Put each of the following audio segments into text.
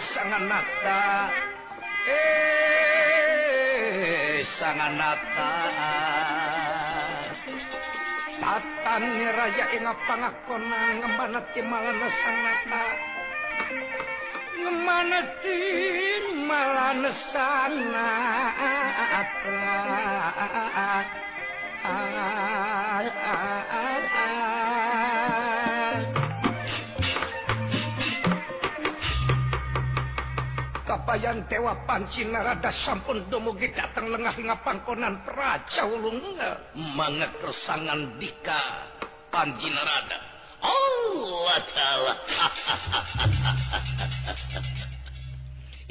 sangat nata. Eh sangat nata. Tatane raya ing pangakona ngemanati malana sangat nata. Ngemanati malane sangat nata. Kapayan tewa pancing narada sampun dumugi datang lengah ngapangkonan praja ulunga. Mangat resangan dika panci narada. Allah ta'ala.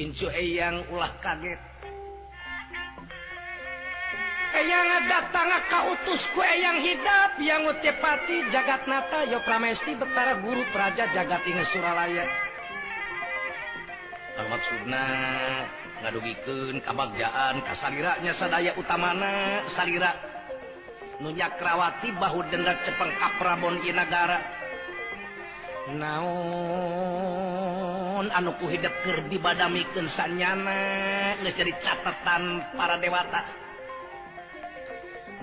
Incu eyang ulah kaget. Eyang datang ka utus ku eyang hidap yang utepati jagat nata yo pramesti betara guru praja jagat ini suralaya. maksudna ngadugiken kabagjaan kasaliranya sadaya utamana. Salira nunyakrawati bahu denda cepeng kaprabon di negara naon anuku hidupker di badamiken sanyana ngeceri catatan para dewata.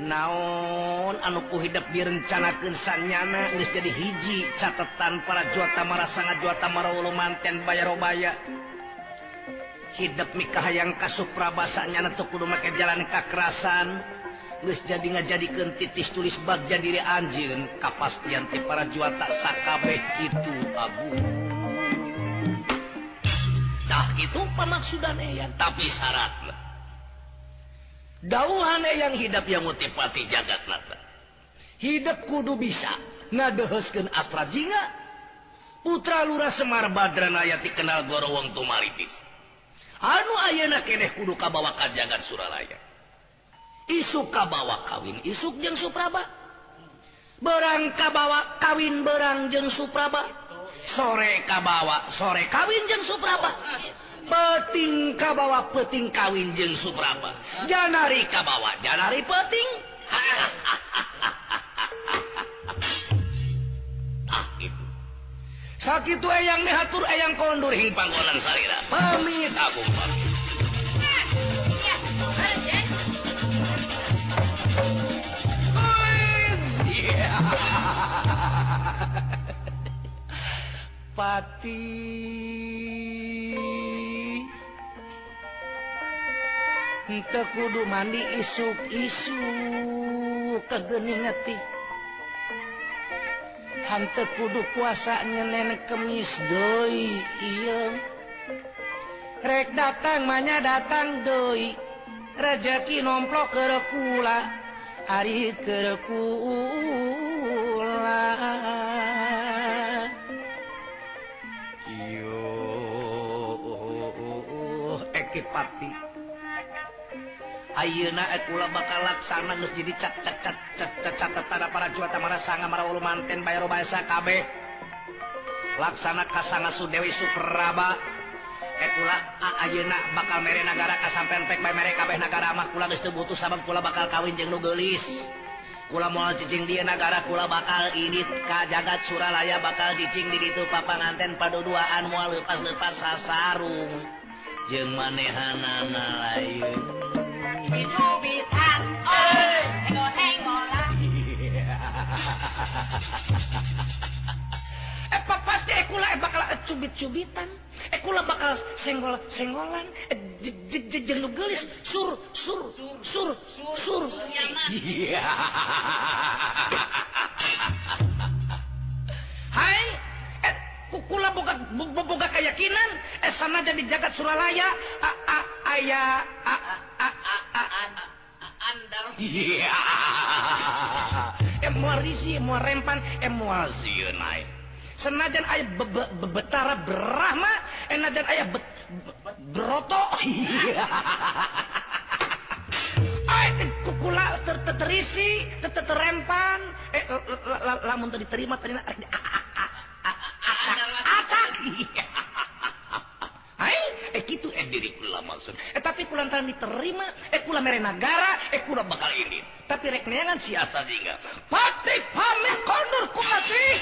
Naon anuku hidup direncanakan sanyana nggak jadi hiji catatan para juata mara sangat juata mara ulu manten bayarobaya hidup mikah yang kasupra basanya atau kudu make jalan kekerasan terus jadi nggak jadikan titis tulis bagja diri anjir kapastian ti para juata sakabeh itu agung. Dah itu pemaksudan yang tapi syarat Dauhan yang hidup yang mutipati jagat nata hidup kudu bisa ngadeheskeun astra jinga. Putra lurah Semar Badran aya dikenal gorowong tumaritis anu ayeuna keneh kudu kabawa ka jagat Suralaya. Isuk kabawa kawin isuk jeung Supraba. Berang kabawa kawin berang jeung Supraba. Sore kabawa sore kawin jeung Supraba. Peting kabawa peting kawin jeung Supraba. Janari kabawa janari peting. ha, ha. sakit yang diatur eyang kondur hing panggolan salira pamit aku Pati. Kita kudu mandi isuk-isu kegeni ngetih hante kudu puasanya nenek kemis doi iya. Rek datang manya datang doi. Rezeki nomplok kerekula hari kerekula iyo. Eh, Ekipati Ayeuna bakal laksana geus jadi cat cat cat cat cat catatara para juata mara sanga mara ulu manten bayar bahasa kabeh laksana kasanga Sudewi Supraba. Ekula ayeuna bakal mere nagara kasampean pek bae mere kabeh nagara mah kula geus teu butuh sabab kula bakal kawin jeung nu geulis. Kula moal cicing dia nagara kula bakal ini ka jagat Suralaya bakal cicing di ditu papanganten paduduaan moal leupas-leupas sasarung. Jeung manehanana lain. Eh ekula eh bakal cubit-cubitan. Ekula bakal senggol-senggolan. Eh jeung nu geulis sur sur sur sur. Iya. Hai, eh kukula boga kepercayaan, keyakinan eh sana jadi jagat suralaya. Ayah andal emua rizi emua rempan eh, emua zionai senajan ayah bebetara berahma enajan eh, ayah bet broto iya. eh, kukula terisi terempan. Eh lamun diterima terima Eh, gitu eh diri kula maksud. Eh tapi kulantaran diterima eh kula mere negara eh kula bakal ini. Tapi rek neangan si ata diga pati pamit kondur ku masih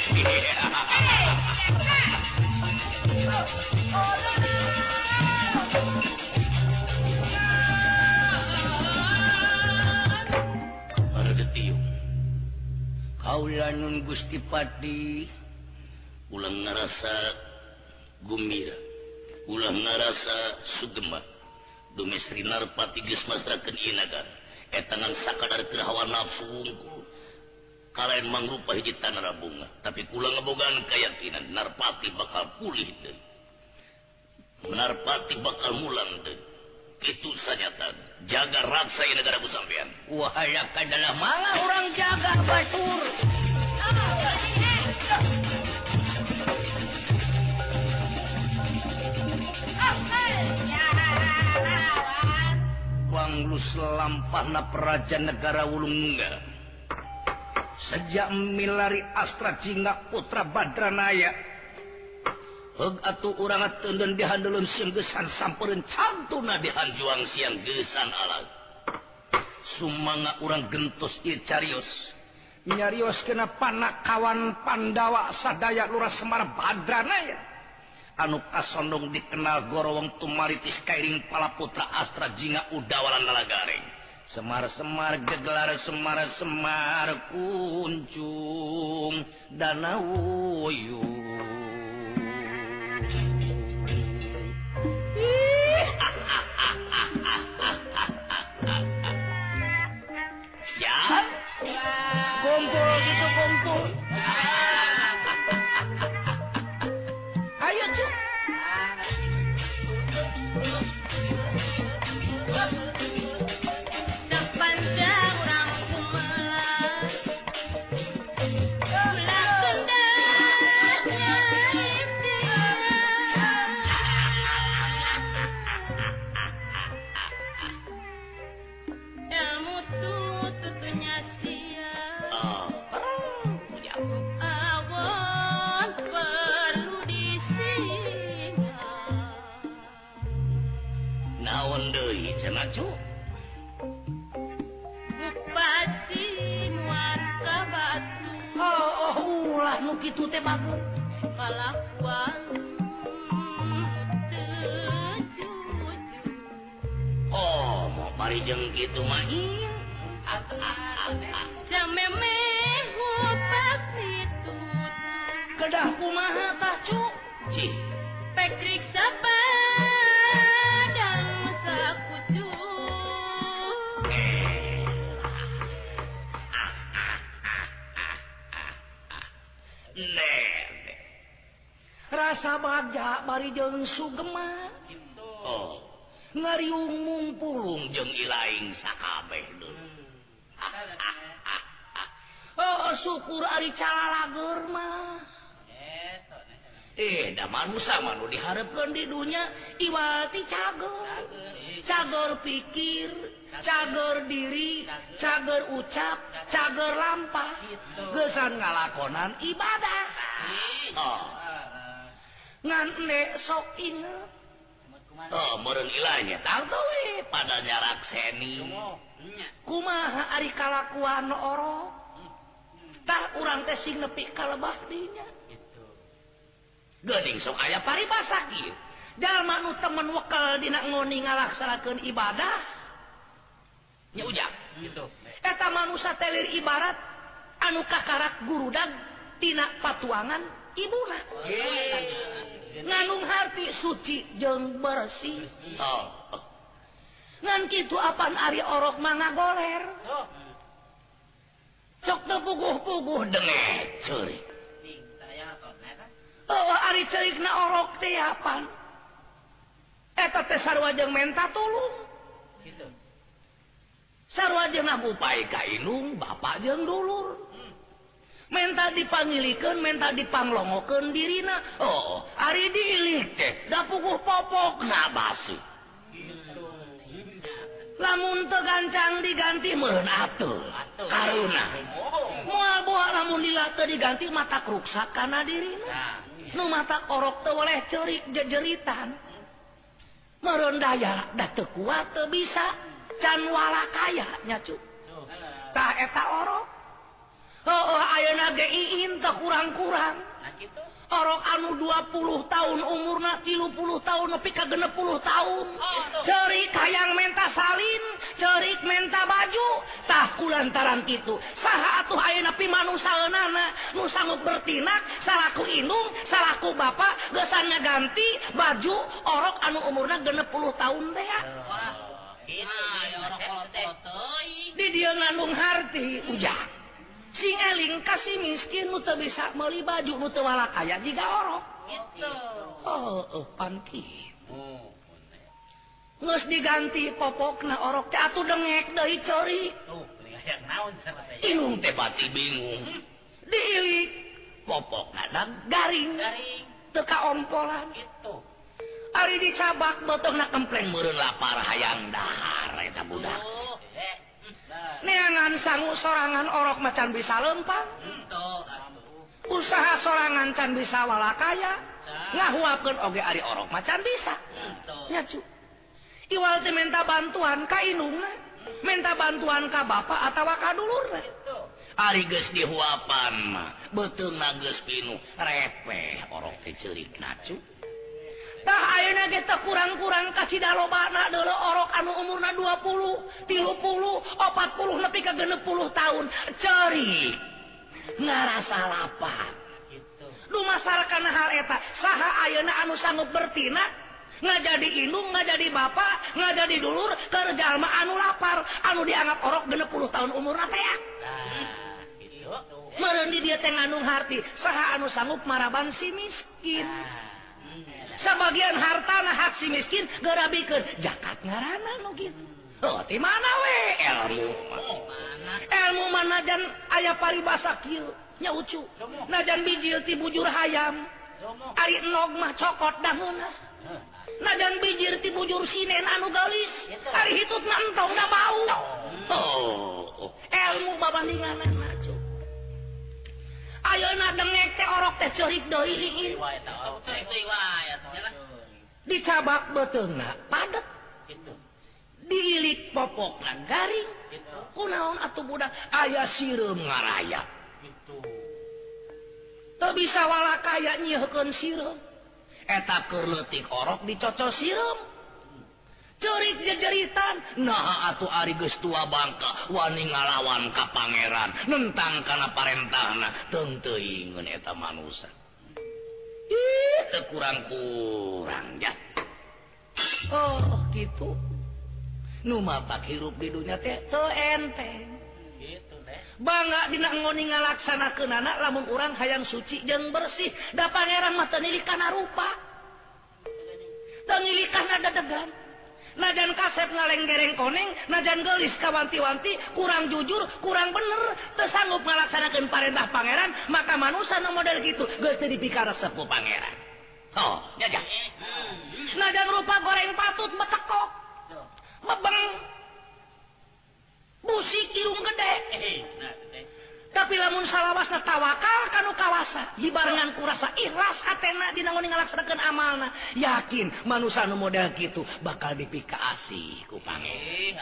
Kaula nun Gusti Pati. ulang ngerasa gumira. Ulang ngerasa Sugema. Tangan sakdarhawa nafsuku kalian mangrupa hiji tan bunga tapi kula ngebogan keyakinan narpati bakal pulih deui. Narpati bakal mulang deui. Itu sanyatan. Jaga raksa negara kesampean wahai adalah malah orang jaga Batur Bangluslampan peraja Negara Wulungga sejak milari Astra Cina Putra Badranaya Hug atu urang tenden dihandelun senggesan samperin cantuna dihanjuang siang gesan alat sumanga urang gentos ieu carios. nyarios kena panak kawan Pandawa sadaya lurah Semar Badranaya. anu kasondong dikenal gorowong tumaritis Kairing palaputra Astra Jinga udawalan lalagareng. Semar Semar gegelar Semar Semar kuncung danau wuyung ilmu teh bagus kalakuan oh mau mari jeng gitu mah. Kedah. Kumaha pacu Cik. Pekrik sabar saja bari jeng Sugema. Oh. ngariung mumpulung. Jeng ilaing sakabeh hmm. Oh syukur ari cara mah. Eh da manusia manu diharapkan di dunia iwati cagor Cagor pikir cagor diri cagor ucap cagor lampah gesan ngalakonan ibadah. Oh. ngandek sok oh, ilahnya. Pada jarak seni. Kumaha Ari kalakuan orangtah kurang tesing nepi kalebahdinya Gening sok aya pari basaki Jalma nu temen wekel dina ngoni ngalaksanakeun ibadah. Nya ujak gitu. Eta manusia telir ibarat anu kakarak gurudag tina patuangan. Ibulah nganung hati suci jeng bersih. Oh. ngan kitu apaan Ari orok mangga goler oh. sok teu puguh-puguh dengek ceurik Oh, Ari ceurik na orok teh apaan? Eta teh sarua jeung menta tulung sarua jeung ngabupai ka inung bapak jeung dulur. mental dipanggilikan mental dipanglongoken dirina. Oh Ari dipuku popok. Na basi. Lamun tegancang diganti menatul karuna. Mual buah lamun dilata diganti mata keruksak karena dirina. Nu mata korok teu oleh cerik jejeritan. Merendaya dah teu kuat teu bisa can wala kaya nyacu tah eta orok. oh, oh, kurang-kurang. Orok anu 20 tahun umur na tilupuluh tahun nepi ka genepuluh tahun. Oh, cerik hayang menta salin cerik menta baju tah kulantaran itu saha atuh A napi manusia nana nusangu bertindak salahku inung salahku Bapak gesannya ganti baju orok anu umurna genepuluh tahun teh ya. Oh, Di dia ngandung harti ujang singaling kasih miskin nu bisa meuli baju nu wala kaya jiga orok oh, oh panki oh, Nus diganti popok na orok teh atuh dengek deui cori. Inung teh bati bingung. Diilik popok na garing. Garing. Teu kaompolan. Gitu. Ari dicabak beuteung na kempleng meureun lapar hayang dahar eta budak. Oh, eh. neangan sangu sorangan orok macan bisa lempang. Usaha sorangan can bisa wala kaya. Ngahuapkan oge ari orok macan bisa. Nyacu. Iwal teh minta bantuan ka inungan minta bantuan ka bapak atau ka dulur ari geus dihuapan mah. Betul geus pinuh repeh orok teh cerik nacu kurang-kurang kacidalobana dulu orok anu umurna 20 tilupuluh 40 lebih ke genepuluh tahun. Ceri ngarasa lapar lumasarkan hal eta saha ayeuna anu sanggup bertina? Nggak jadi indung nggak jadi bapak nggak jadi dulur kerjalma anu lapar anu dianggap orok genepuluh tahun umur teh ya? Merendi dia teh ngandung hati saha anu sanggup maraban si miskin. Ah. sebagian harta nah hak si miskin gara jakat ngarana nu gitu. Oh di mana we? Ilmu ilmu mana? Jan ayah paribasa kieu nya ucu. Najan bijil ti bujur hayam. Ari enog mah cokot dahuna najan bijir ti bujur sinen anu galis ari hitut nantong da bau. Oh, oh. ilmu babandingan cu dicabak betul padat. Dilik popokan garing. Kunaon atau budak? Ayah sirum ngaraya. Itu bisa wala kayak nyiken sirup etap kerletik orok dicocok sirup cerik jejeritan. Nah atuh Arigus tua Bangka wani ngalawan ka Pangeran. Nentang karena parentahna. Tentu ingun eta manusia itu kurang-kurang ya Oh gitu. Nu mata hirup di dunia teh teu enteng. Bangga dinanggoni ngalaksana ke nanak lamun orang hayang suci jeng bersih. Da Pangeran mata nili kana rupa. Teu nili kana dedegan najan kasep ngaleng gereng koneng najan gelis kawanti-wanti kurang jujur kurang bener tersanggup melaksanakan perintah pangeran maka manusia no model gitu geus teu dipikara sepuh pangeran. Oh jajah najan rupa goreng patut betekok mebeng musik irung gede. tapi lamun salahwasna tawakal kan kawasa dibarenngan kurasa ikhlas Athena dinangun ngalaksanakan amalna yakin manusia nu model gitu bakal dipikasi ku pange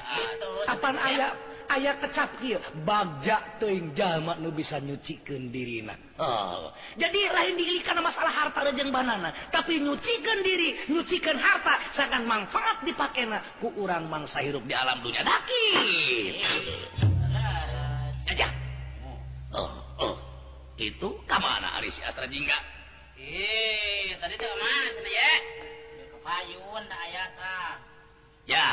kapan aya aya kecap kia bagja teing jalma nu bisa nyucikan dirina. Oh. jadi lain diri karena masalah harta rejeng banana tapi nyucikan diri nyucikan harta seakan manfaat dipakena ku urang mangsa hirup di alam dunia. Daki aja oh, oh. itu kemana Ari si Atra Jingga eh tadi tuh kemana tadi ya? Ke payun tak ayah, tah. Ya.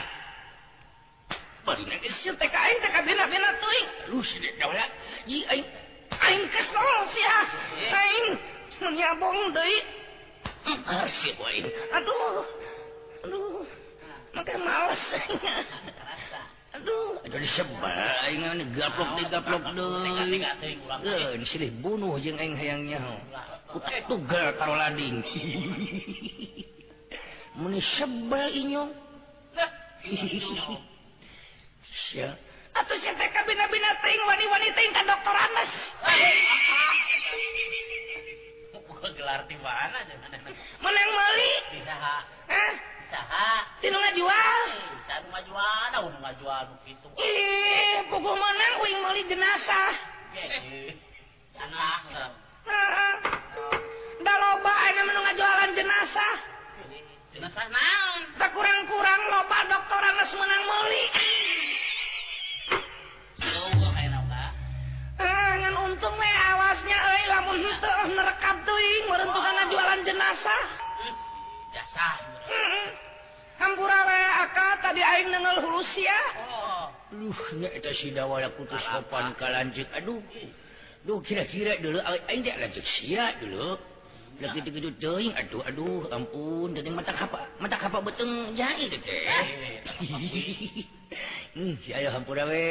Bari nek si teka aing teka bela-bela tuh, teuing aduh si dek dawala yi aing aing kesel sih ah. Eh. Aing nyabong deui. Arsip aing aduh. Aduh. Make males bunuh hayangnya. Kalau lading. Meni seba inyong atau TK bina-binating wanita-wanita ka dokter Anas gelar di mana menang mali eh jual. Buku menang wing mau jenazah. Udah loba ini menu ngajualan jenazah. Jenazah naon? Tak kurang-kurang loba dokter harus menang muli ngan untung we awasnya euy lamun henteu nerekap teuing merentuhan jualan jenazah. Hampurawe akad tadi aing nengal Rusia. Oh. Duh, nya eta si dawala putus sopan ka lanjut. Aduh. Duh, kira-kira dulu aing teh lanjut sia dulu. lagi gitu-gitu teuing aduh aduh ampun dateng mata kapa, mata kapa beteng jai teh teh. Hmm, si ayo hampurawe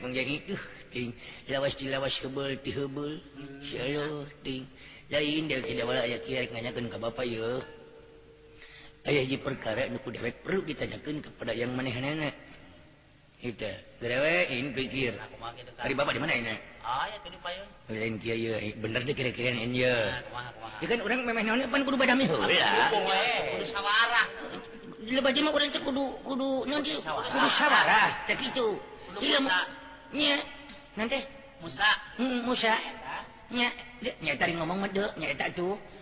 mengjadi tuh ting lawas dilawas heubel ti heubel. Si ayo ting lain dia tidak wala aya kirek nanyakeun ka bapak yeuh. aya ayaji perkara nuku dewek perlu ditanyakan kepada yang maneh nenek. Kita dewein pikir. Hari bapak di mana ini? Lain kia ya. Eh, bener deh kira-kira ini ya. Ya kan orang memang nyonya pan kudu badami ho ya. kudu sawara lebat mah orang teh kudu kudu nanti kudu sawara teh kitu. Iya nya. Nanti mm, Musa. Musa. Nya. Nya tadi ngomong mah nya eta tuh.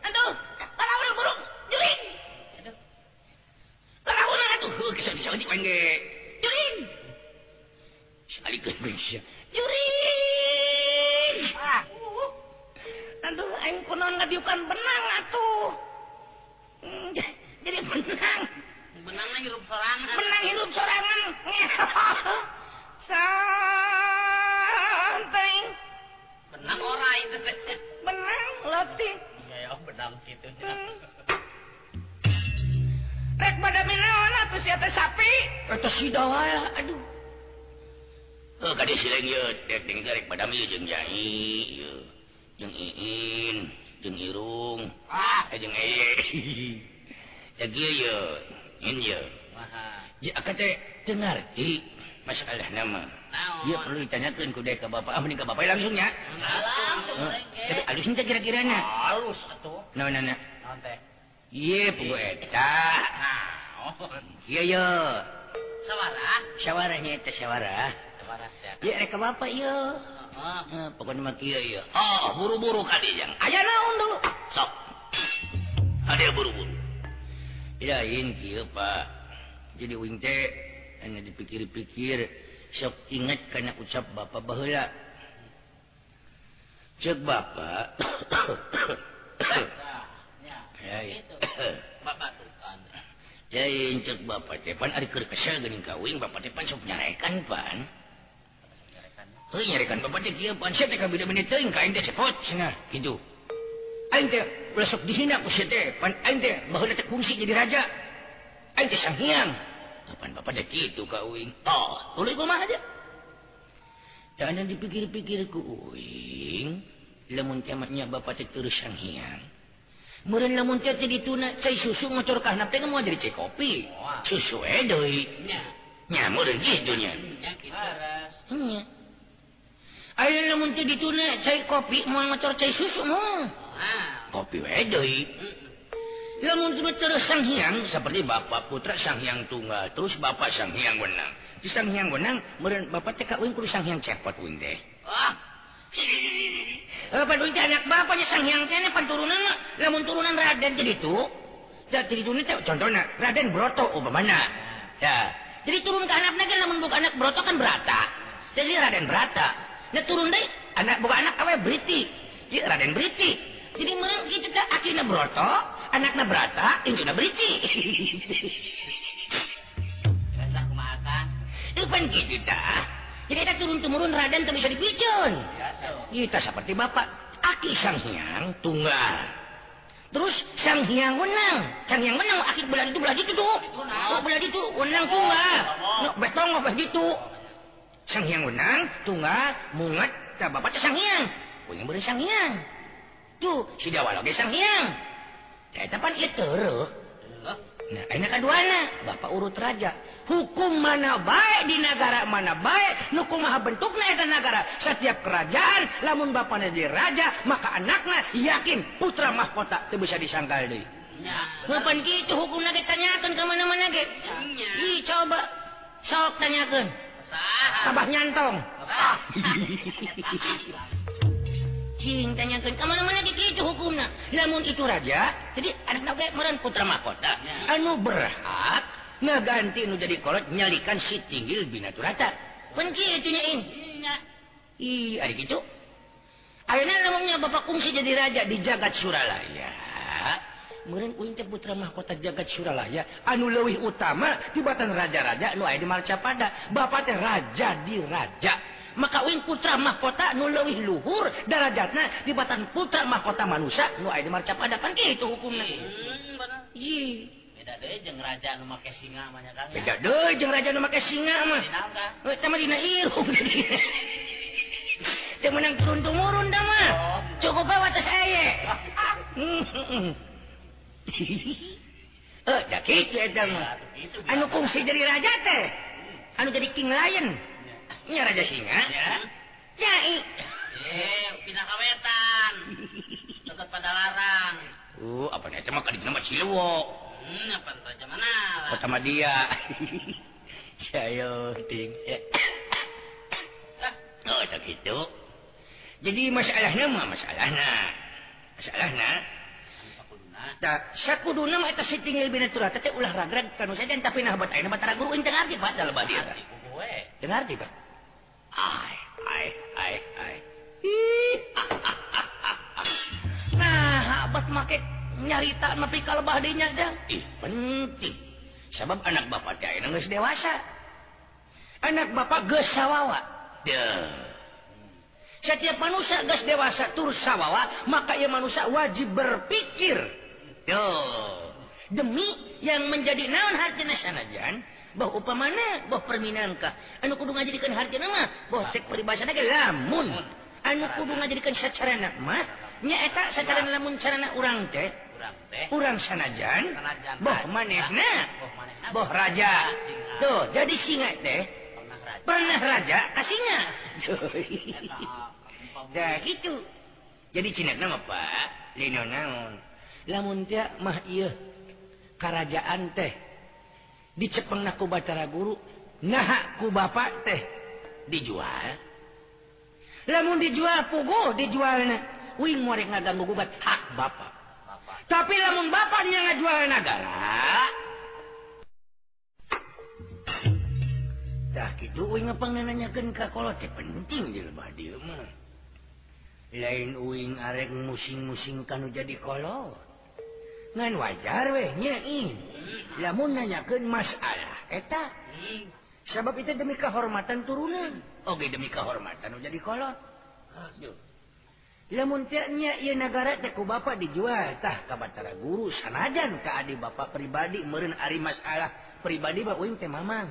Tentu, para orang burung, juling. Juling. Bisa. Juling. Benang. Hmm, jadi benang. Benang sorangan. Benang sorangan. Santai. Benang. Benang. pedang gitunya rek pada mileon atau siapa sapi? Atau si dawa aduh. Oh kadi sileng yo dek ding rek pada mileon jeung jai yo jeung iin jeung irung ah. Eh, jeung eye ya kieu yo in yo maha. Ya teh, teu ngarti masalah nama. Dia perlu ditanyakan kuda ke bapak. Ah nih ke bapak? Langsungnya tapi halusnya kira-kiranya halus tuh nah nah. Nah iya pugu eta iya iya sawara sawaranya itu sawara iya ke bapak iya pokoknya maki iya iya oh buru-buru kali yang. Ayah naon dulu. Sok. Ada buru-buru. Ilain kieu Pak. Jadi wing teh hanya dipikir-pikir sok ingat karena ucap Bapak bahaya cek Bapak cek Bapak tepan ari keur kesel geuning kawin Bapak Depan sok nyarekan pan. Heuh nyarekan Bapak teh kieu pan. Sia teh kabida menit teuing ka? Aing teh cepot cenah kitu Aing teh besok dihina ku sia teh? Pan aing teh baheula teh kungsi jadi raja. Aing teh sanghiang. Kapan bapak dek itu kau uing? Oh, tulis kumaha aja. Dan dipikir-pikir ku uing, lamun tematnya bapak teh terus sang hiang. Meren lamun teh jadi tuna cai susu ngocor kana teh mau jadi cai kopi. Susu eh deui. Nya. Nya meureun kitu nya. Nya. Aya lamun teh dituna cai kopi mau ngocor cai susu mah. Kopi we deui. Terus sanghyang seperti bapak putra sanghyang tunggal, terus bapak sanghyang wenang. Di sanghyang wenang meureun bapak teh ka uing kudu sanghyang cepot uing teh. ah Eh, paduin teh anak bapaknya sanghyang teh pan turunan lamun turunan Raden jadi itu. Da jadi turunan teh contohna Raden Broto umpamana. Ya. Jadi turun ke anaknya kan lamun bukan anak Broto kan Brata. Jadi Raden Brata. Nah turun deh anak bukan anak awe Briti. Jadi Raden Briti. Jadi meureun kitu teh akina Broto, anakna Brata, induna Briti. rasa kumakan Itu pan kitu tah. Jadi ada turun temurun Raden teu bisa dipicun. ya tuh Kita seperti bapak. Aki sang hyang tunggal. Terus sang hyang wenang. Sang hyang menang aki belah itu belah itu tuh. Oh belah itu wenang tunggal. No, betong apa gitu. Sang hyang wenang tunggal mungat tak bapak sang hyang. Punya beri sang hyang. Tuh si Dawa lagi sang hyang. Eh, nah, Bapak urut raja. Hukum mana baik di negara mana baik hukum maha bentuk negara? Setiap kerajaan namun Bapak jadi raja maka anaknya yakin putra mahkota itu bisa disangkal deh bukan gitu hukum ditanyakan ke mana mana ge? Nah. ih coba. Sok tanyakan sabah nyantong. namun itu raja jadi putra mahkota. Anu berhak ngaganti nu jadi kolot nyalikan si tinggil tinggi binata penci itunya ini gitu? Akhirnya namanya Bapak kungsi jadi raja di jagat Suralaya. Punya putra mahkota jagat Suralaya anu lewih utama tibatan raja-raja nu di marcapada bapak teh Raja di raja. maka wing putra mahkota nulewih luhur darajatna dibatan putra mahkota manusia nu aya di marca padapan kitu eh, hukumna hmm, beda deui jeung raja nu make singa mah nya Kang. Beda deui jeung raja nu make singa mah. Dinaga. Eta eh, mah dina irung. Teu menang turun tumurun da mah. Oh. Cukup bae wates aya. Eh, da kitu eta mah. Anu kungsi jadi raja teh. Hmm. Anu jadi king lion. nya Raja Singa. Ya. Jai. Eh pindah ke wetan. Tetap pada larang. Uh apa nih? Cuma kali nama Cilewo. Hmm apa entah zaman mana oh, sama dia. Sayo ting. Oh tak gitu. Jadi masalahnya mah masalahnya masalahnya masalah nah tak sakudu nama itu si tinggal binatura tetap ulah ragrag kanu saja tapi nah batai nah batara guru inteng arti batal badia dengar tiba ai ai ai ay. nah abad make nyarita nepi ka kalebah dinya dang ih penting. Sebab anak bapak teh ayeuna geus dewasa. Anak bapak geus sawawa. Deh setiap manusia gas dewasa tur sawawa maka ia manusia wajib berpikir. Tuh. demi yang menjadi naon hartina sanajan bahwa upamana bahwa bahwa perminankah anu kudu ngajadikan harga nama? Bahwa cek peribahasa lagi lamun. Anu kudu ngajadikan sacarana mah nya nyaeta sacarana lamun carana urang teh? Urang sanajan? Bahwa manehna bahwa raja? Tuh jadi singa teh? Pernah raja. Asinga ah, dah gitu. Jadi cina nama pak? Lino naon? Lamun teh mah iya kerajaan teh? dicepeng naku batara guru nahakku Bapak teh dijual. Namun dijual pugo dijual wing ngaganggu gubat hak Bapak tapi lamun bapaknya ngajual negara dah gitu wing pengenanyakan ke kolot teh penting di lebah dia mah. Lain uing arek musing-musing kanu jadi kolot. Ngan wajar weh wenyain lamun nanyakeun masalah etak sebab itu demi kehormatan turunan. Oke demi kehormatan jadi kolot. Namunnya ia negara teku Bapak ka batara guru sanajan ka adi Bapak pribadi meureun Ari masalah pribadi bae uing teh Mamang.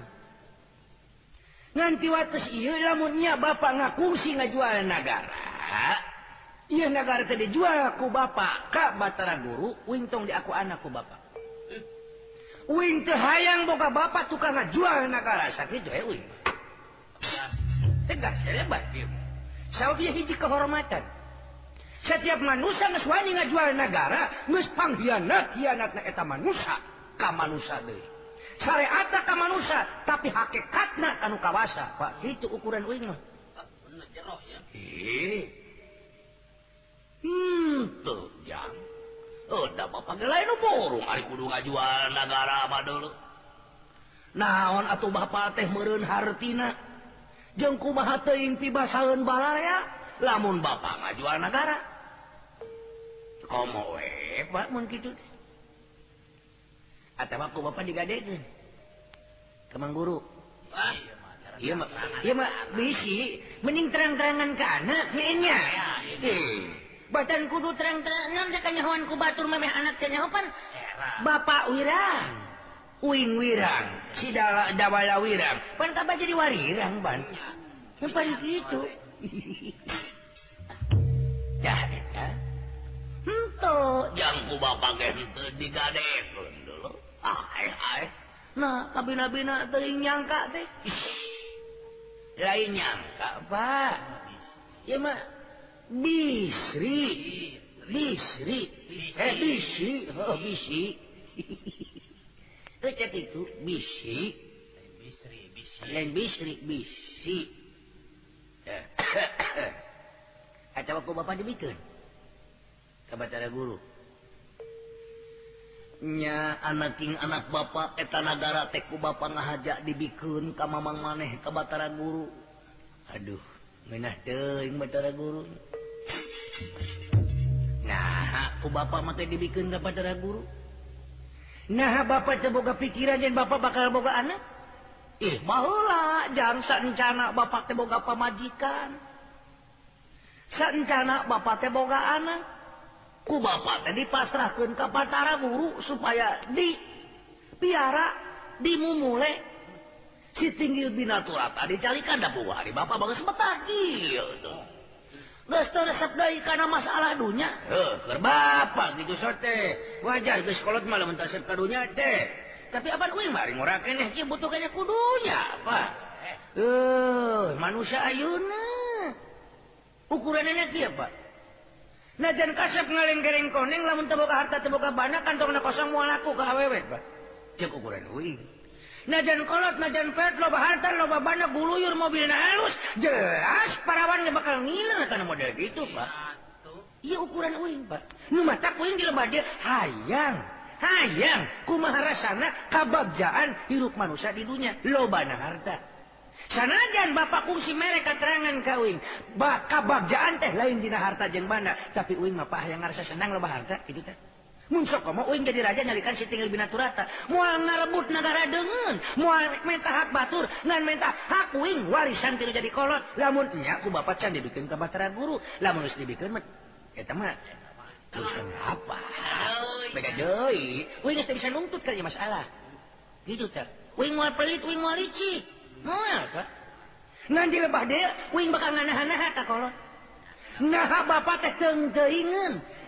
Nganti wates ieu lamun nya Bapak ngakungsi ngajual negara Iya negara dijual dijualku Bapak Ka Batara guru Wintong di aku anakku Bapak Winter hayang boga Bapak tukang ngajual negara. Sakit itu eh, hewi tegas ya lebat eh. hebat Saudi hiji kehormatan. Setiap manusia ngeswani ngajual negara nges panghianat hianat na eta manusia. Ka manusia deui. Syariat ka manusia tapi hakikatna anu kawasa. Pak itu ukuran uing mah. Bener jero ya. Eh, lainung kudu ngajual negara dulu. Naon atau ba teh merun hartina? Jengku mahaimpi basaun balaya lamun Bapak ngajual negara. Komo atau Bapak digadekan teman guru ah, iya, iya, mending terang-terangan ke anaknya ya, batan kudu terang-terangan kanyawan ku Batur memeh anaknya nyahopan Bapak Wirang. Uing Wirang. Si dawala Wirang. Pan tambah jadi warirang ban pan gitu. Dah eta. Hento jang ku bapak ge digadekeun dulu. Ah hai nah kabina-bina teuing nyangka teh. Lain nyangka Pak. Ya mah Bisri Bisri eh bisi oh bisi Recep itu bisi Bisri Bisri, lain bisri bisi Atau aku bapak dibikin Kabatara guru? Nya anak king anak bapak eta nagara teku bapak ngahajak dibikin ka mamang maneh ka batara guru? Aduh menah teuing batara guru. nah Bapak maka dibikin dapat darah guru. Nah Bapak terboga pikiran dan Bapak bakal boga anak. Ih eh, maulah jangan rencana Bapak terboga pemajikan rencana Bapak terboga anak. Ku Bapak tadi pasrahkan ke batara guru supaya di piara dimumule. Si tinggil binatura tadi calikan dah buah di Bapak bagus betah betagil tuh tetap dari karena masalah dunya eh, Bapak gitu sote wajar sekolah malam kadunya deh tapi apa butuhnya kudunya apa? Eh manusia Auna ukurannya dia Pak najan kasep ngaleng-geleng koneng lamun teboka harta teboka bana kantong na kosong mau laku ke awewe Pak. Cek ukuran uing najan kolot najan pet loba harta loba banyak buluyur mobil halus. Jelas parawannya bakal ngilang karena model gitu Pak. Iya ukuran uing Pak. Nu mata uing di lembah dia hayang hayang. Kumahara sana kababjaan hirup manusia di dunia loba na harta. Sanajan bapak kungsi merek keterangan kawing bak kababjaan teh lain dina harta jeng banda tapi uing mah Pak yang ngarasa senang loba harta itu teh. mauing jadi raja nyalikan si sitingil binaturata. Mual ngarebut negara dengen mual minta hak batur ngan minta hak uing. Warisan tiru jadi kolot. Lamun nya ku bapak can dibikin ke batara guru. Lamun harus dibikin mah eta mah terus kenapa? Beda deui. Uing geus bisa nuntut kali masalah. Gitu teh. Uing mual pelit uing mual licik. Mual kan ngan di lebah dia uing bakal nganahan-nahan ka kolot. Nah bapak teh teu teuingeun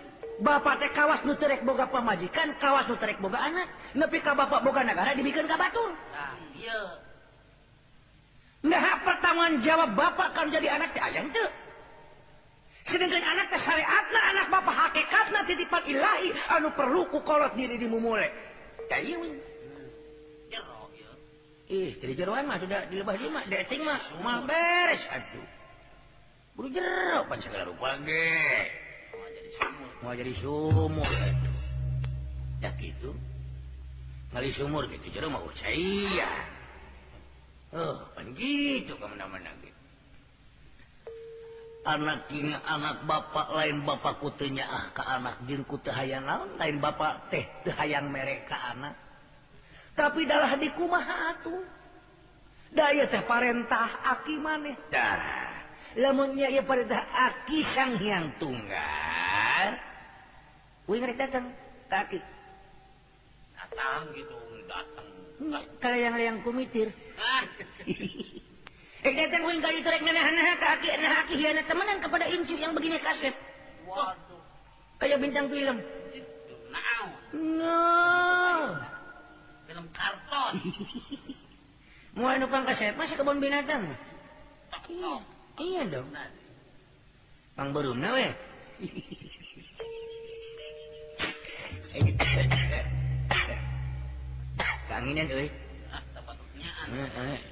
Bapak teh kawas nuterek boga pemajikan kawas nuterek boga anak nepi ka bapak boga negara dibikin ka batur nah, iya. Nah pertanggung jawab bapak kan jadi anak teh ayam tuh sedangkan anak teh syariatna anak bapak hakikatna titipan ilahi anu perlu ku kolot diri di mumule teh iya wing. Hmm, jero iya. Ih jadi jeroan mah sudah dilebah di mah dating mah semua beres. Aduh. Buru jero pan segala rupa ge. mau jadi sumur. Ya gitu. Ngali sumur gitu jadi mau saya oh kan gitu kemana-mana gitu. Anaknya anak bapak lain bapak kutunya ah ke anak jin kutu hayang naon? Lain bapak teh teh hayang merek mereka anak. Tapi darah di kumaha atuh. Daya teh parentah aki maneh. Darah. Lamun nya ieu parentah aki sang hyang tunggal. Uing rek datang ka aki. Datang gitu, datang. Kala yang yang kumitir. Ah, Eh datang uing kali itu rek nanahan ka aki, nah aki hianat temenan kepada incu yang begini kasep. waduh. Kayak bintang film. Itu. No. Film karton. Mau anu kasep masih kebun binatang. Iya, iya dong pang berumna we kanginan euy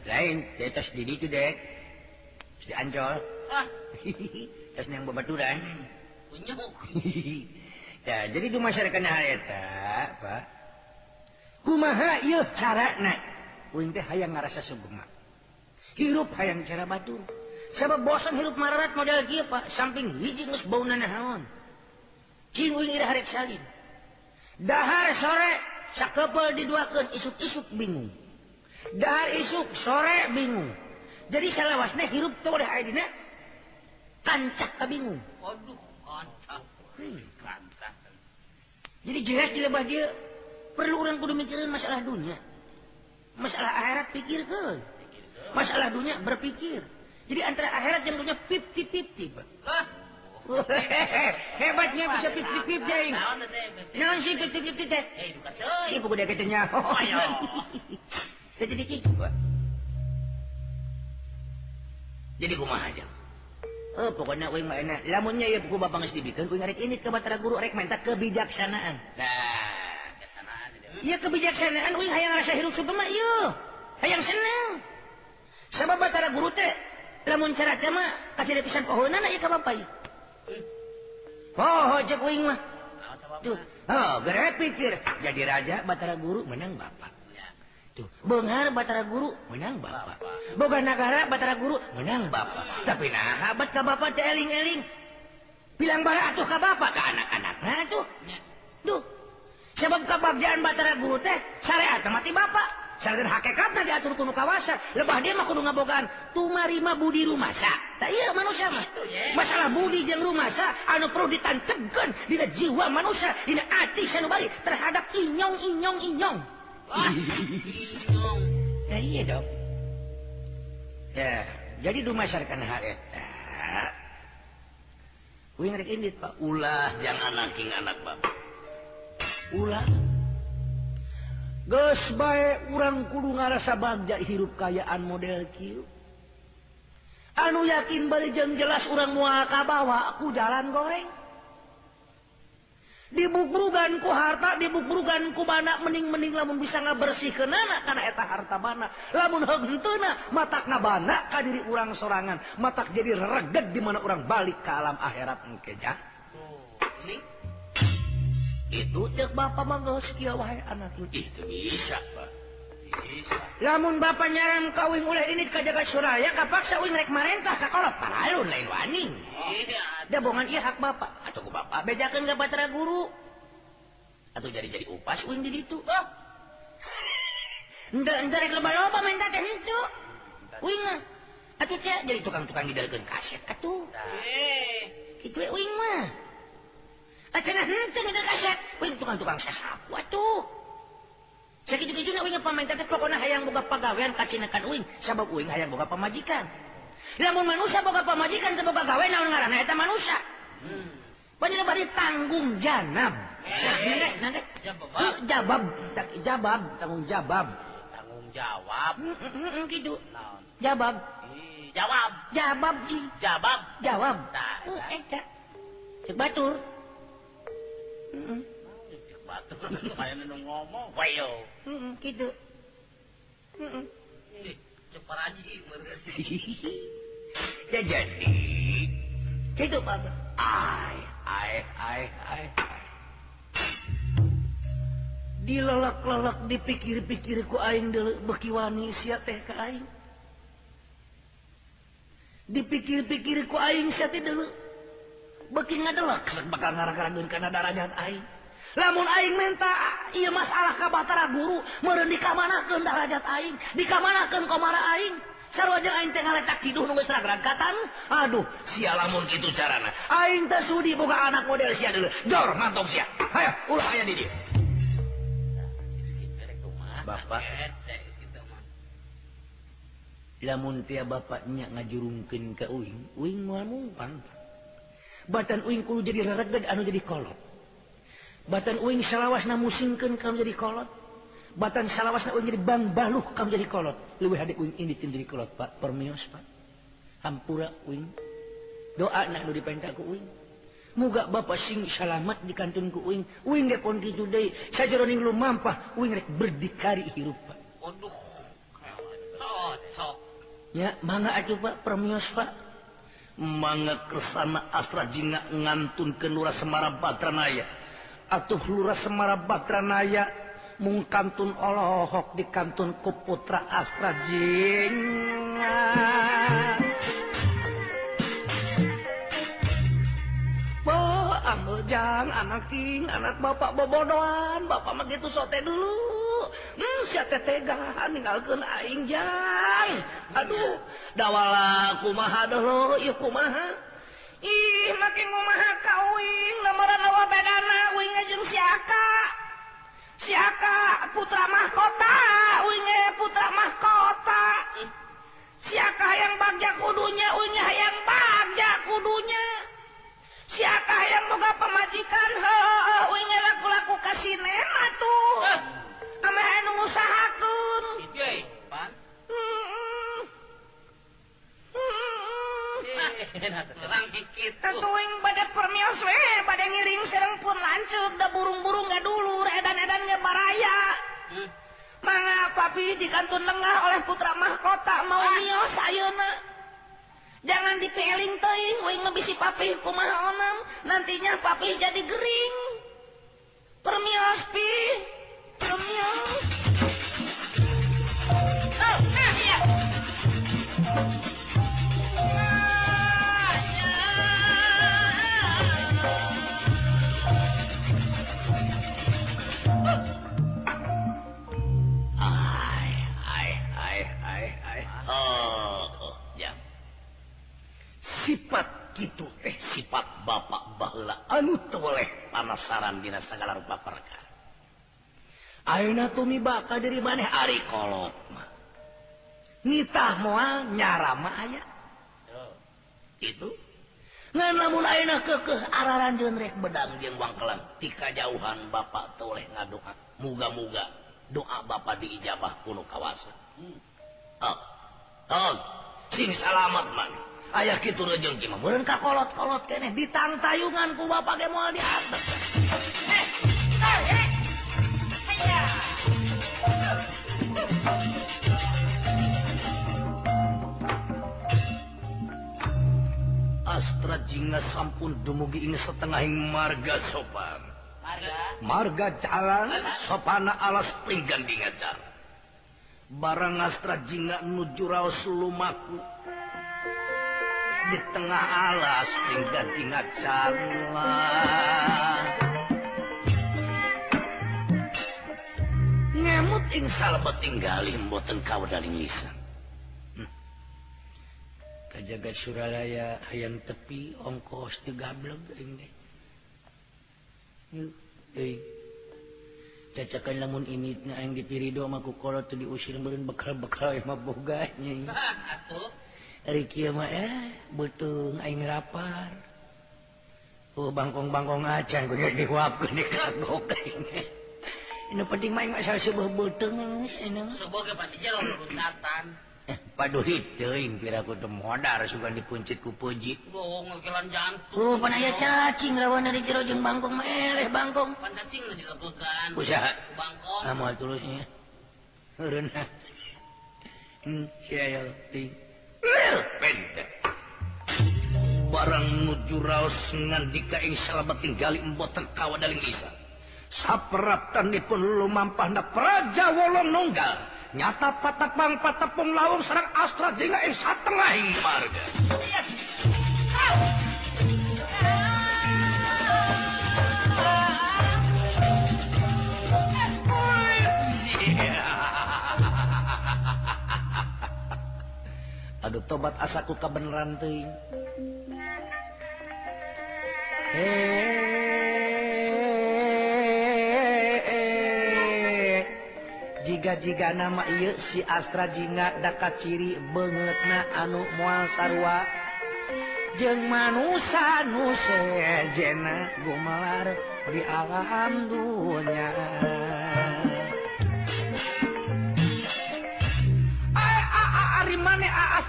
lain di atas dek di ancol terus yang babaturan punya bu nah, jadi itu masyarakat harita pak kumaha iya cara nak Uing teh hayang ngarasa sugema hirup hayang cara batur sabab bosan hirup mararat modal dia Pak. Samping hiji geus bauna naon. Cing uing harek salin. Dahar sore sakeupeul diduakeun isuk-isuk bingung. Dahar isuk sore bingung. Jadi salawasna hirup teh udah aya dina kancak kabingung aduh kancak hmm. kancak jadi jelas di lebah dia perlu orang kudu mikirin masalah dunia. Masalah akhirat pikirkan masalah dunia berpikir. jadi antara akhirat yang punya 50-50 oh, hebatnya bisa 50-50 aing naon sih 50-50 teh eh, eh. ibu gede katanya oh, ya. jadi kiku jadi kumaha aja Oh, pokoknya we enak. Lamunnya ya buku bapak ngasih dibikin, kuing arek ini ke batara guru arek minta kebijaksanaan. Nah. Iya kebijaksanaan, kuing hayang rasa hirup sebema, iya. Hayang seneng. Sebab batara guru teh lamun cara tema kasih pisan pohon anak ya bapak ya oh cek wing mah. Tuh oh gara pikir. Jadi raja batara guru menang bapak. Tuh benghar batara guru menang bapak. Boga negara batara guru menang bapak. Tapi nah abad ka bapak teh eling eling bilang bara atuh ka bapak ka anak-anak nah tuh tuh sebab kebabjaan batara guru teh syariat mati bapak. saya hakekat diatur kuno kawasan lebah dia mah kudu ngabogaan. Tumarima Budi rumah iya manusia mah. Masalah Budi jeung rumah saya anu perlu ditantegan dina jiwa manusia tidak hati sanubari terhadap inyong inyong inyong. Nah, iya dong. Ya jadi dumasarkan masyarakat eta Wih ngerik ini pak. Ulah jangan naking anak bapak ulah? baik urang kudu ngarasa bagja hirup kayaan model Q anu yakin bari barijeng jelas urang muaka bawa aku jalan goreng. Dibukruganku harta dibukruganku bana mening-mening lamun bisa nggak bersih ke nana karena eta harta bana. Lamun hentuna matak nabana kadiri urang sorangan matak jadi regeg di mana orang balik ke alam akhirat engke engkejah itu cek Bapak manggoski anak itu bisa pak. Bisa. Namun Bapak nyaran kawin mulai ini kejaga Suraya kapaksa uing rek marentah kalau paralun lain waning. Dabongan iya hak Bapak. Atau ke Bapak bejakan ke Batara Guru. Atau jadi-jadi upas uing di situ oh. Ndak ndak rek loba-loba minta teh itu. Wing atuh cek jadi tukang-tukang di dalam kaset atuh. eh. Itu uing mah. tukang-tukang sesap waduh sakit juga juga uing pamain tapi pokoknya hayang boga pegawaian kacinakan uing. Sabab uing hayang boga pemajikan. Lamun manusia boga pemajikan teu boga gawe naon ngaranna eta manusia. Hmm. banyak bari tanggung janab. Nanti nanti. Jabab tak jabab tanggung jabab tanggung jawab. Hmm, hmm, hmm, gitu. Jabab jawab. Jabab jabab jawab. Oh, eh batur ngomong jadi. Itu dilolak-lolak dipikir-pikirku Aing dulu bekiwani si teh kaing dipikir-pikirku Aing dulu beking bakal ngara-garaun karena darahjan aing. Lamun aing minta ia masalah ka batara guru meredi kamanakan darajat aing? Dikamanakan komara aing? Sarwaja aing tengah letak tidur nunggu seragran katan aduh sia lamun gitu carana. Aing teh sudi boga anak model sia dulu jor mantap sia. Hayo ulah aya di dieu. Bapak. Lamun tia bapaknya ngajurungkeun ka uing uing moal mumpan batan uing uingkulu jadi rereged anu jadi kolot. Batan uing salawas na musingkan kamu jadi kolot. Batan salawas na uing jadi bang baluh kamu jadi kolot. Lebih hadik uing ini tim jadi kolot pak permios pak. Hampura uing. Doa nak nu diperintah ku uing. Muga bapak sing salamat di kantun ku uing. Uing depon gitu deh. Saja roning lu mampah uing rek berdikari hirup pak. Waduh. aduh ya mangga atuh pak permios pak. mange kesana Astra Jina ngantun ke Lura Semara Batranaya. Atuh Lura Semara Batranaya mung kantun olohok di kantun ku putra Astra Jina Ujang anak King anak Bapak bobodoan Bapak mah gitu sote dulu. Hmm, si tetegahan ninggalkeun aing jang. Aduh dawala kumaha dulu ieu kumaha? Ih makin kumaha kawin lamaran awak bedana uing jeung siaka siaka putra mahkota uing putra mahkota. Siaka yang bagja kudunya uing yang bagja kudunya. siapa yang moga pemajikan oh, laku-laku kasihma tuh. Usaha pada permios pada ngiring serang pun lancur udah burung-burung nggak dulu edan-edan nggak baraya. Manga papi di kantun lengah oleh putra mahkota mau mios ayeuna. Jangan dipeling teuing, uing ngebisi papi kumaha onam, nantinya papi jadi gering. dina segala rupa perkara ayeuna tumi bakal diri maneh ari kolot mah. Nitah moal nyara mah aya. Itu ngan lamun ayeuna keukeuh araran jeung rek bedang jeung wangkelan ti kajauhan bapak teh oleh ngadoa. Muga-muga doa bapak diijabah kuno kawasa hmm. oh. oh. sing salamet maneh ayaah gitu rejeng kolot-kolot kene. Ditang tayungan ku bapak ge moal di atas. Eh, eh, eh. Astra Jingga sampun dumugi ini setengahing marga sopan. Marga? Jalan sopana alas pinggan dijar barang Astra Jingga nujuraos lumaku. di tengah alas tinggal tingkat carla ngemut insal salbet tinggali mboten kau dari nisan. Hmm. kajaga suralaya yang tepi ongkos tiga gableng ini. Hei, cacakan lamun ini yang dipirido maku kalau tu diusir mungkin bekal-bekal yang maboganya. eh butuh lapar oh, Bangkong-bangkong acan ini penting main masalah sebuah buteng sebuah kepatinya lulutan eh, Paduh hiteng kira aku tuh modar suka dipuncit ku puji. Bohong ngekilan jantung. Oh, panaya cacing lawan dari jero jeung bangkong meleh eh, bangkong. pancacing lu juga bukan. Usaha. Bangkong. Ah, Kamu tulusnya. Reunah. Hmm, saya ting. barang nuju raos ngandika ing salabat tinggali emboten kawa daling isa. Saperatan dipun lumampah na praja wolong nunggal nyata patapang patapung laung serang astra jingga ing satengahi marga. yes. tobat asaku kebenaran teuing. Eh, jiga-jiga nama ieu si Astra jinga daka ciri beungeutna anu moal sarua. Jeung manusia nu sejena gumelar di alam dunya.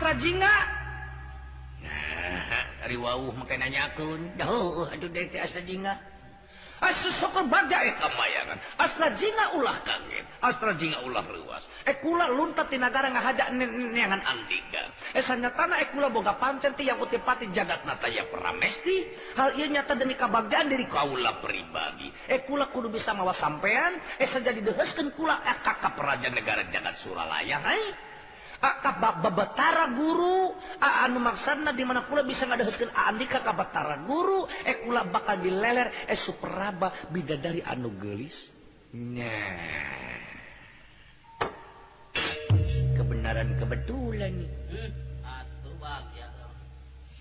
Rajina dari Wow maka nanyaun asrajina ulah kaget asrajina ulah luas ekula eh luntat di negara ngahadangan Andika esanya eh tanah eh ekula boga pancen ti yang utipati jagat nataya peramesti hal ia nyata demi kabagdan diri kaula pribadi. Ekula kudu bisa mawa sampean. Eh jadi deheskan kula eh kakak peraja negara jagat Suralaya hai. Betara guru. Anu di mana pula bisa ngadahuskan Andika ka batara guru ekula bakal dileler eh superaba bidadari anu gelis nah kebenaran kebetulan nih.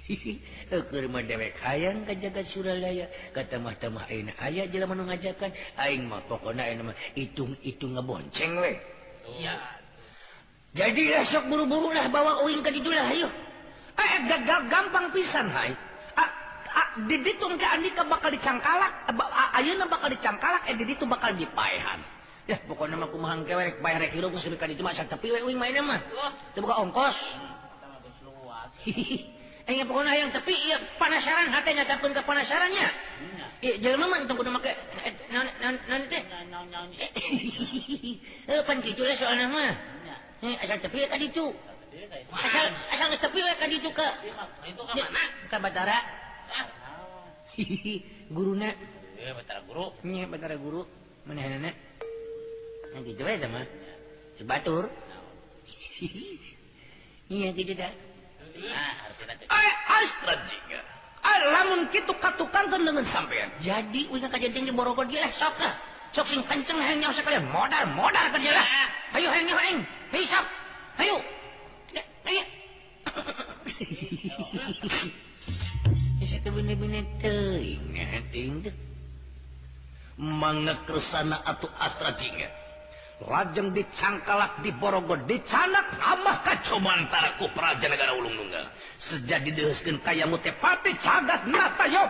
Kerma dewek hayang kajaga Suralaya kata mah-tamah enak ayah jalan menungajakan aing mah pokona enak mah hitung-hitung ngebonceng weh. Iya. jadi esok buru-buru lah bawa uing ke gitulah ayo eh, eh gagal gampang pisan hai. Ah, ah, diditung ke Andika bakal dicangkalak ayeuna bakal dicangkalak eh diditu ah, bakal eh, dipaehan ya pokoknya mah kumahan kewerek bayar rek hirup geus ka ditu mah tapi we uing mainnya mah. Teu buka ongkos. Eh, pokoknya yang tapi ya, penasaran hatenya takun ke penasarannya. Iya, jelema mah tunggu nama ke non non non teh. Eh, pan kitu soalnya mah. guru guru. Guru. Batur. Lamun gitu katukan dengan sampean. Jadi udah kejadian di Borogo dia sok lah. Sok sing kenceng hengnya sekalian modal modal kerja lah. Ayo heng heng. Hei manana atau astra rajeng dicangkalak di Borogod dicanak Abah kacauantaraku Praja negara ulung nunggal. Sejadi diuskin kaya mutepati cagat nata yo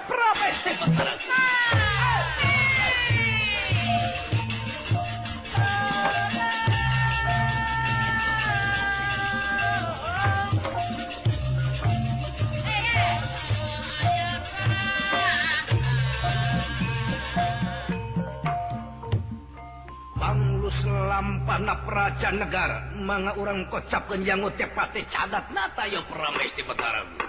kampana peraca negara manga urang kocap kenjangu tepati cadat nata yo pramesti di